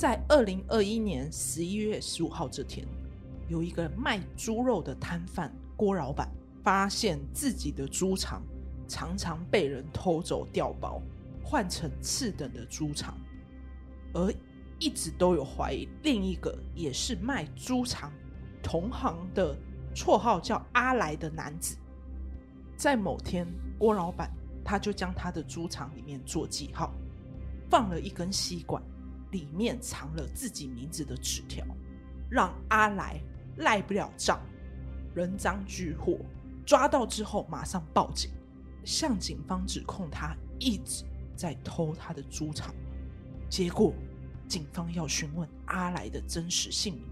在二零二一年十一月十五号这天，有一个卖猪肉的摊贩郭老板发现自己的猪场常常被人偷走调包，换成次等的猪场，而一直都有怀疑另一个也是卖猪场同行的，绰号叫阿来的男子，在某天，郭老板他就将他的猪场里面做记号，放了一根吸管，里面藏了自己名字的纸条，让阿来赖不了账，人赃俱获，抓到之后马上报警，向警方指控他一直在偷他的猪场。结果警方要询问阿来的真实姓名，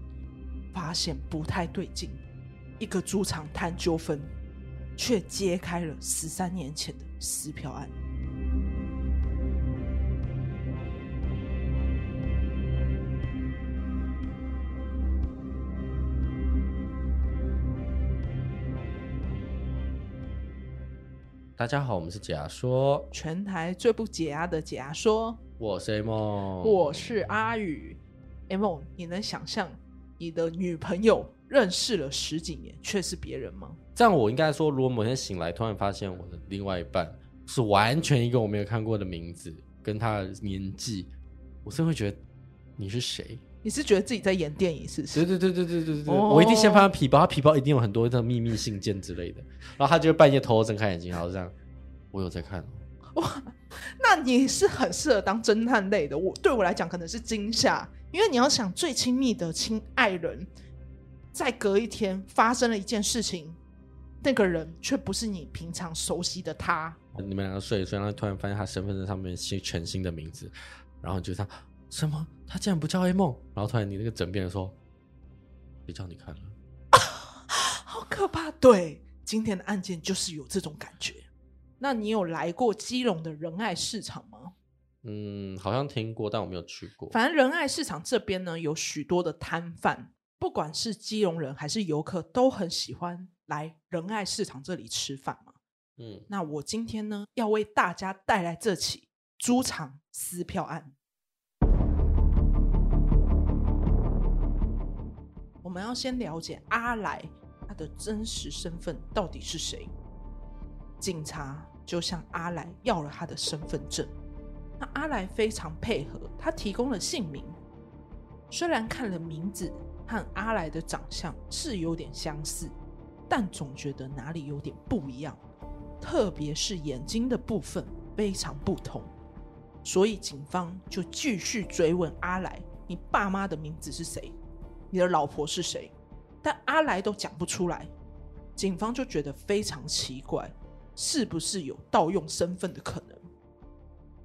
发现不太对劲，一个猪场摊纠纷，却揭开了十三年前的撕票案。大家好，我们是解压说，全台最不解压的解压说。我是 A 梦，我是阿宇。A 梦，你能想象你的女朋友认识了十几年却是别人吗？这样我应该说，如果某天醒来，突然发现我的另外一半是完全一个我没有看过的名字，跟他的年纪，我真会觉得你是谁？你是觉得自己在演电影，是不是？对对对对对对对，哦、我一定先翻他皮包，他皮包一定有很多的秘密信件之类的，然后他就半夜偷偷睁开眼睛，然后这样，我有在看。哇，那你是很适合当侦探类的。我对我来讲可能是惊吓，因为你要想最亲密的亲爱人，在隔一天发生了一件事情，那个人却不是你平常熟悉的他。你们两个睡一，睡，然后突然发现他身份证上面是全新的名字，然后就他。什么？他竟然不叫 A 梦？然后突然你那个枕边人说：“别叫你看了？” 好可怕！对，今天的案件就是有这种感觉。那你有来过基隆的仁爱市场吗？嗯，好像听过，但我没有去过。反正仁爱市场这边呢，有许多的摊贩，不管是基隆人还是游客，都很喜欢来仁爱市场这里吃饭嘛。嗯，那我今天呢，要为大家带来这起猪场撕票案。我们要先了解阿来他的真实身份到底是谁？警察就向阿来要了他的身份证。那阿来非常配合，他提供了姓名。虽然看了名字和阿来的长相是有点相似，但总觉得哪里有点不一样，特别是眼睛的部分非常不同。所以警方就继续追问阿来：“你爸妈的名字是谁？”你的老婆是谁？但阿来都讲不出来，警方就觉得非常奇怪，是不是有盗用身份的可能？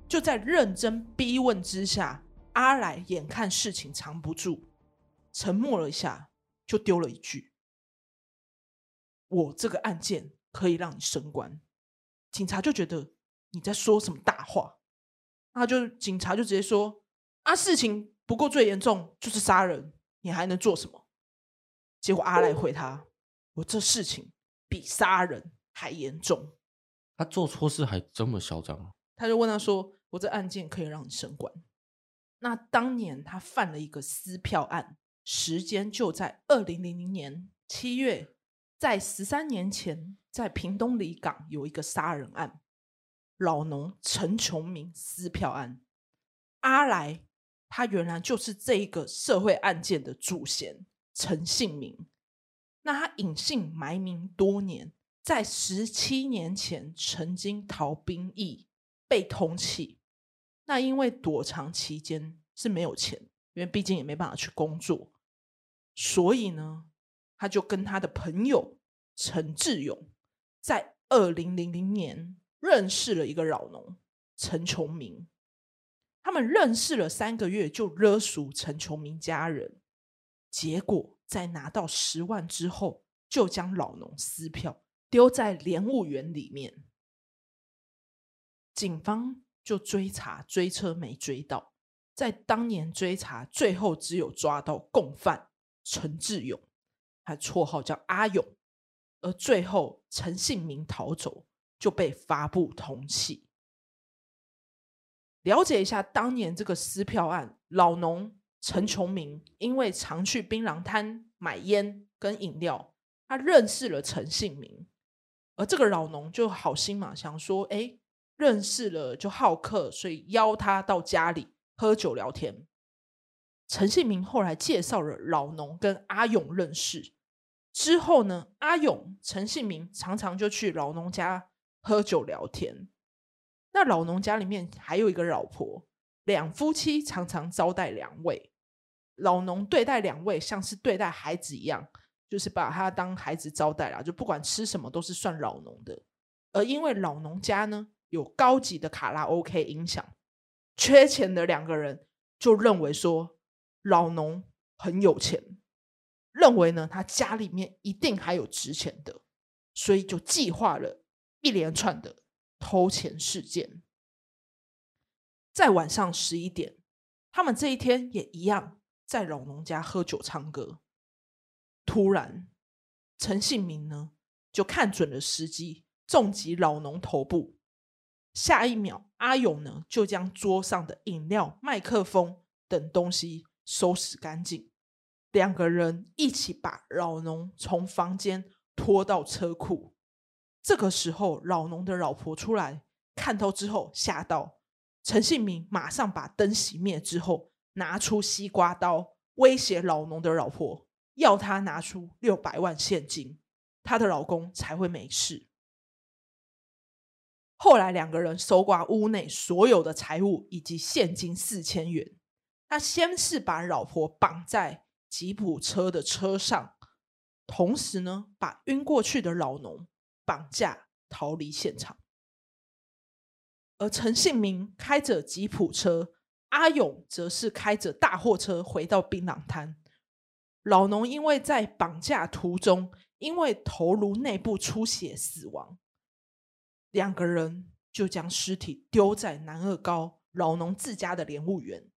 就在认真逼问之下，阿来眼看事情藏不住，沉默了一下，就丢了一句：“我这个案件可以让你升官。”警察就觉得你在说什么大话，那就警察就直接说：“啊，事情不过最严重就是杀人。”你还能做什么？结果阿来回他：“我这事情比杀人还严重。”他做错事还这么嚣张啊？他就问他说：“我这案件可以让你升官？”那当年他犯了一个撕票案，时间就在二零零零年七月，在十三年前，在屏东里港有一个杀人案，老农陈琼明撕票案，阿来。他原来就是这一个社会案件的主嫌陈姓明，那他隐姓埋名多年，在十七年前曾经逃兵役被通缉，那因为躲藏期间是没有钱，因为毕竟也没办法去工作，所以呢，他就跟他的朋友陈志勇在二零零零年认识了一个老农陈琼明。他们认识了三个月就勒赎陈琼明家人，结果在拿到十万之后，就将老农撕票丢在莲雾园里面。警方就追查追车没追到，在当年追查，最后只有抓到共犯陈志勇，还绰号叫阿勇，而最后陈姓名逃走，就被发布通缉。了解一下当年这个撕票案，老农陈琼明因为常去槟榔摊买烟跟饮料，他认识了陈姓明，而这个老农就好心嘛，想说，哎，认识了就好客，所以邀他到家里喝酒聊天。陈姓明后来介绍了老农跟阿勇认识，之后呢，阿勇、陈姓明常常就去老农家喝酒聊天。那老农家里面还有一个老婆，两夫妻常常招待两位。老农对待两位像是对待孩子一样，就是把他当孩子招待了，就不管吃什么都是算老农的。而因为老农家呢有高级的卡拉 OK 音响，缺钱的两个人就认为说老农很有钱，认为呢他家里面一定还有值钱的，所以就计划了一连串的偷钱事件。在晚上十一点，他们这一天也一样。在老农家喝酒唱歌，突然陈姓明呢就看准了时机，重击老农头部。下一秒，阿勇呢就将桌上的饮料、麦克风等东西收拾干净。两个人一起把老农从房间拖到车库。这个时候，老农的老婆出来看到之后吓到，陈姓明马上把灯熄灭之后。拿出西瓜刀威胁老农的老婆，要他拿出六百万现金，她的老公才会没事。后来两个人搜刮屋内所有的财物以及现金四千元。他先是把老婆绑在吉普车的车上，同时呢把晕过去的老农绑架逃离现场。而陈姓明开着吉普车。阿勇则是开着大货车回到槟榔摊，老农因为在绑架途中因为头颅内部出血死亡，两个人就将尸体丢在南二高老农自家的莲雾园，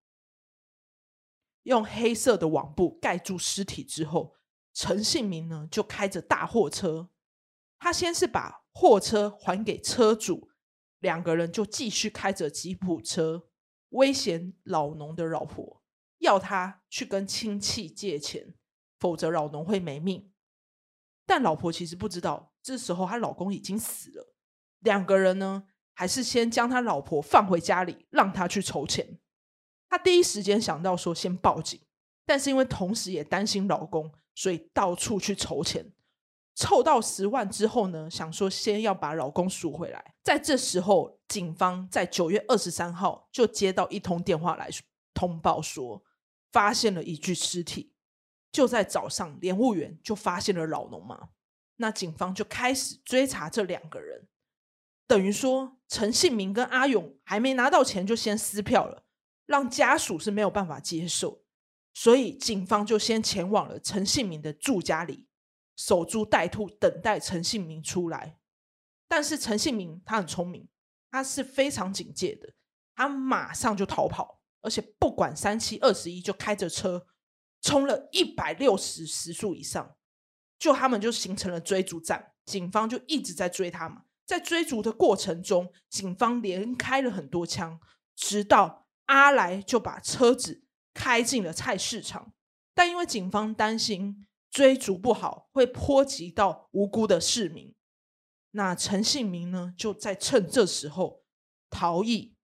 用黑色的网布盖住尸体之后，陈姓明呢就开着大货车，他先是把货车还给车主，两个人就继续开着吉普车。威胁老农的老婆，要他去跟亲戚借钱，否则老农会没命。但老婆其实不知道，这时候她老公已经死了。两个人呢，还是先将他老婆放回家里，让他去筹钱。他第一时间想到说先报警，但是因为同时也担心老公，所以到处去筹钱。凑到十万之后呢，想说先要把老公赎回来。在这时候，警方在九月二十三号就接到一通电话来通报说，发现了一具尸体。就在早上，莲务园就发现了老农嘛。那警方就开始追查这两个人，等于说陈信明跟阿勇还没拿到钱就先撕票了，让家属是没有办法接受，所以警方就先前往了陈信明的住家里。守株待兔，等待陈信明出来。但是陈信明他很聪明，他是非常警戒的，他马上就逃跑，而且不管三七二十一，就开着车冲了一百六十时速以上，就他们就形成了追逐战，警方就一直在追他嘛。在追逐的过程中，警方连开了很多枪，直到阿来就把车子开进了菜市场。但因为警方担心。追逐不好，会波及到无辜的市民。那陈姓明呢，就在趁这时候逃逸。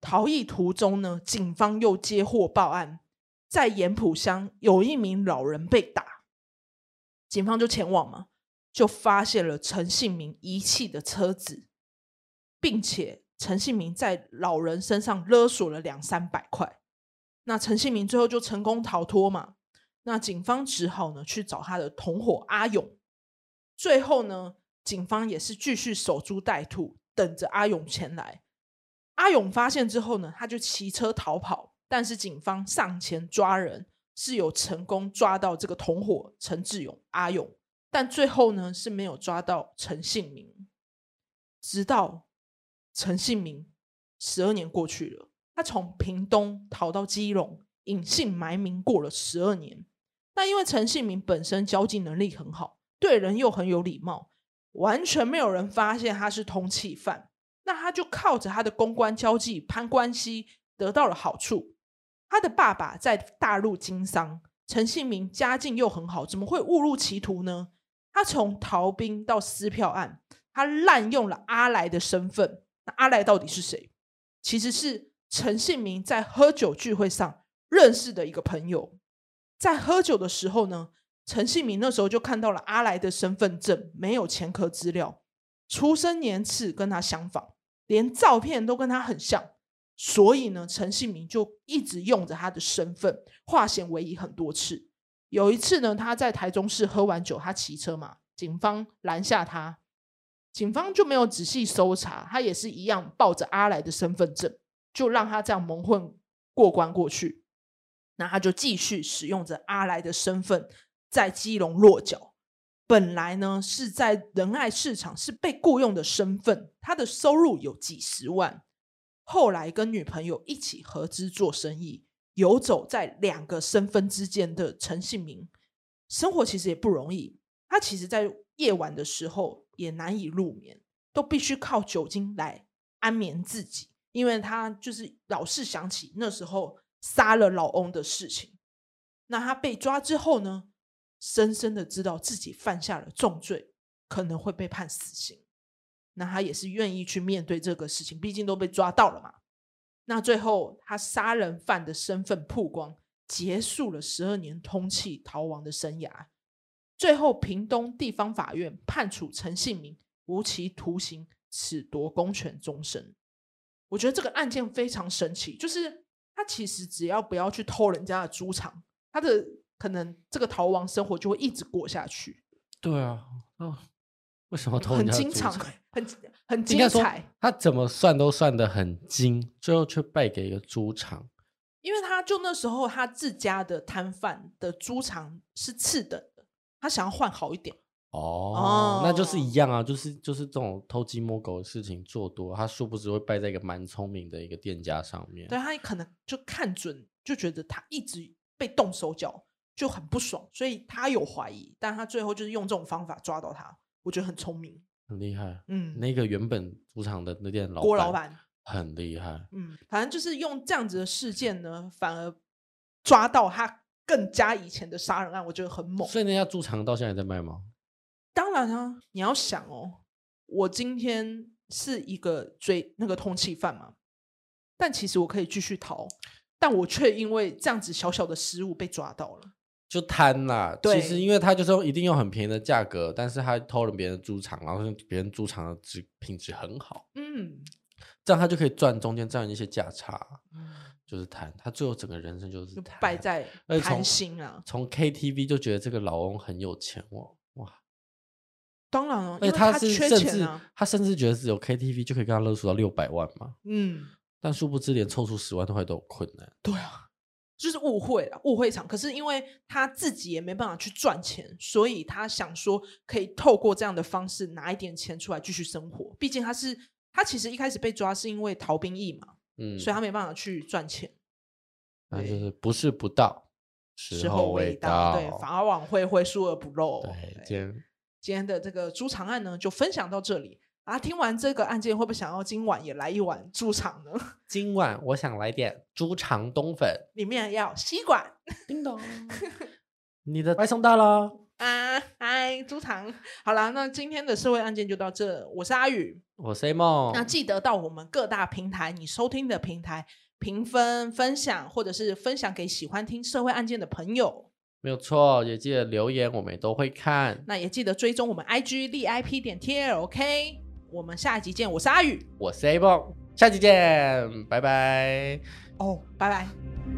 逃逸途中呢，警方又接获报案，在盐埔乡有一名老人被打。警方就前往嘛，就发现了陈姓明遗弃的车子，并且陈姓明在老人身上勒索了两三百块。那陈姓明最后就成功逃脱嘛。那警方只好呢去找他的同伙阿勇，最后呢，警方也是继续守株待兔，等着阿勇前来。阿勇发现之后呢，他就骑车逃跑，但是警方上前抓人，是有成功抓到这个同伙陈志勇阿勇，但最后呢是没有抓到陈姓明。直到陈姓明十二年过去了，他从屏东逃到基隆，隐姓埋名过了十二年。但因为陈姓明本身交际能力很好，对人又很有礼貌，完全没有人发现他是通缉犯。那他就靠着他的公关交际攀关系，得到了好处。他的爸爸在大陆经商，陈姓名家境又很好，怎么会误入歧途呢？他从逃兵到撕票案，他滥用了阿来的身份。那阿来到底是谁？其实是陈姓名在喝酒聚会上认识的一个朋友。在喝酒的时候呢，陈信明那时候就看到了阿来的身份证没有前科资料，出生年次跟他相仿，连照片都跟他很像。所以呢，陈信明就一直用着他的身份化险为夷很多次。有一次呢，他在台中市喝完酒，他骑车嘛，警方拦下他，警方就没有仔细搜查，他也是一样抱着阿来的身份证，就让他这样蒙混过关过去。那他就继续使用着阿来的身份在基隆落脚。本来呢是在仁爱市场是被雇佣的身份，他的收入有几十万。后来跟女朋友一起合资做生意，游走在两个身份之间的陈姓名，生活其实也不容易。他其实，在夜晚的时候也难以入眠，都必须靠酒精来安眠自己，因为他就是老是想起那时候杀了老翁的事情。那他被抓之后呢，深深的知道自己犯下了重罪，可能会被判死刑。那他也是愿意去面对这个事情，毕竟都被抓到了嘛。那最后他杀人犯的身份曝光，结束了十二年通缉逃亡的生涯。最后，屏东地方法院判处陈姓名无期徒刑，褫夺公权终身。我觉得这个案件非常神奇，就是他其实只要不要去偷人家的猪场，他的可能这个逃亡生活就会一直过下去。对啊，哦。为什么偷人家的猪场？很经常，很 很精彩。他怎么算都算的很精，最后却败给一个猪场。因为他就那时候他自家的摊贩的猪场是次等的，他想要换好一点。哦，哦那就是一样啊，就是就是这种偷鸡摸狗的事情做多，他殊不知会败在一个蛮聪明的一个店家上面。对，他可能就看准，就觉得他一直被动手脚，就很不爽，所以他有怀疑，但他最后就是用这种方法抓到他。我觉得很聪明，很厉害。嗯，那个原本猪场的那店老郭老板很厉害。嗯，反正就是用这样子的事件呢，反而抓到他更加以前的杀人案，我觉得很猛。所以那家猪场到现在还在卖吗？当然啊，你要想哦，我今天是一个追那个通缉犯嘛，但其实我可以继续逃，但我却因为这样子小小的失误被抓到了。就贪啦，其实因为他就是用一定用很便宜的价格，但是他偷了别人的猪场，然后别人猪场的质品质很好，嗯，这样他就可以赚中间赚一些价差，嗯，就是贪，他最后整个人生就是就败在贪心啊。从 KTV 就觉得这个老翁很有钱哦，哇，当然了，而且他是甚至他，他甚至觉得只有 KTV 就可以跟他勒索到六百万嘛，嗯，但殊不知连凑出十万块都有困难，对啊。就是误会了，误会场。可是因为他自己也没办法去赚钱，所以他想说可以透过这样的方式拿一点钱出来继续生活。毕竟他是他其实一开始被抓是因为逃兵役嘛，嗯，所以他没办法去赚钱。那就是不是不到时候未到，对，反而往恢恢，疏而不漏。对，今天今天的这个猪肠案呢，就分享到这里。啊！听完这个案件，会不会想要今晚也来一碗猪肠呢？今晚我想来点猪肠冬粉，里面要吸管。叮咚，你的外送到了啊！嗨，猪肠。好啦，那今天的社会案件就到这。我是阿宇，我是 A 梦。那记得到我们各大平台，你收听的平台评分、分享，或者是分享给喜欢听社会案件的朋友。没有错，也记得留言，我们也都会看。那也记得追踪我们 IG LIP 点 TL，OK。我们下一集见，我是阿宇，我是 A 梦，下集见，拜拜。哦，拜拜。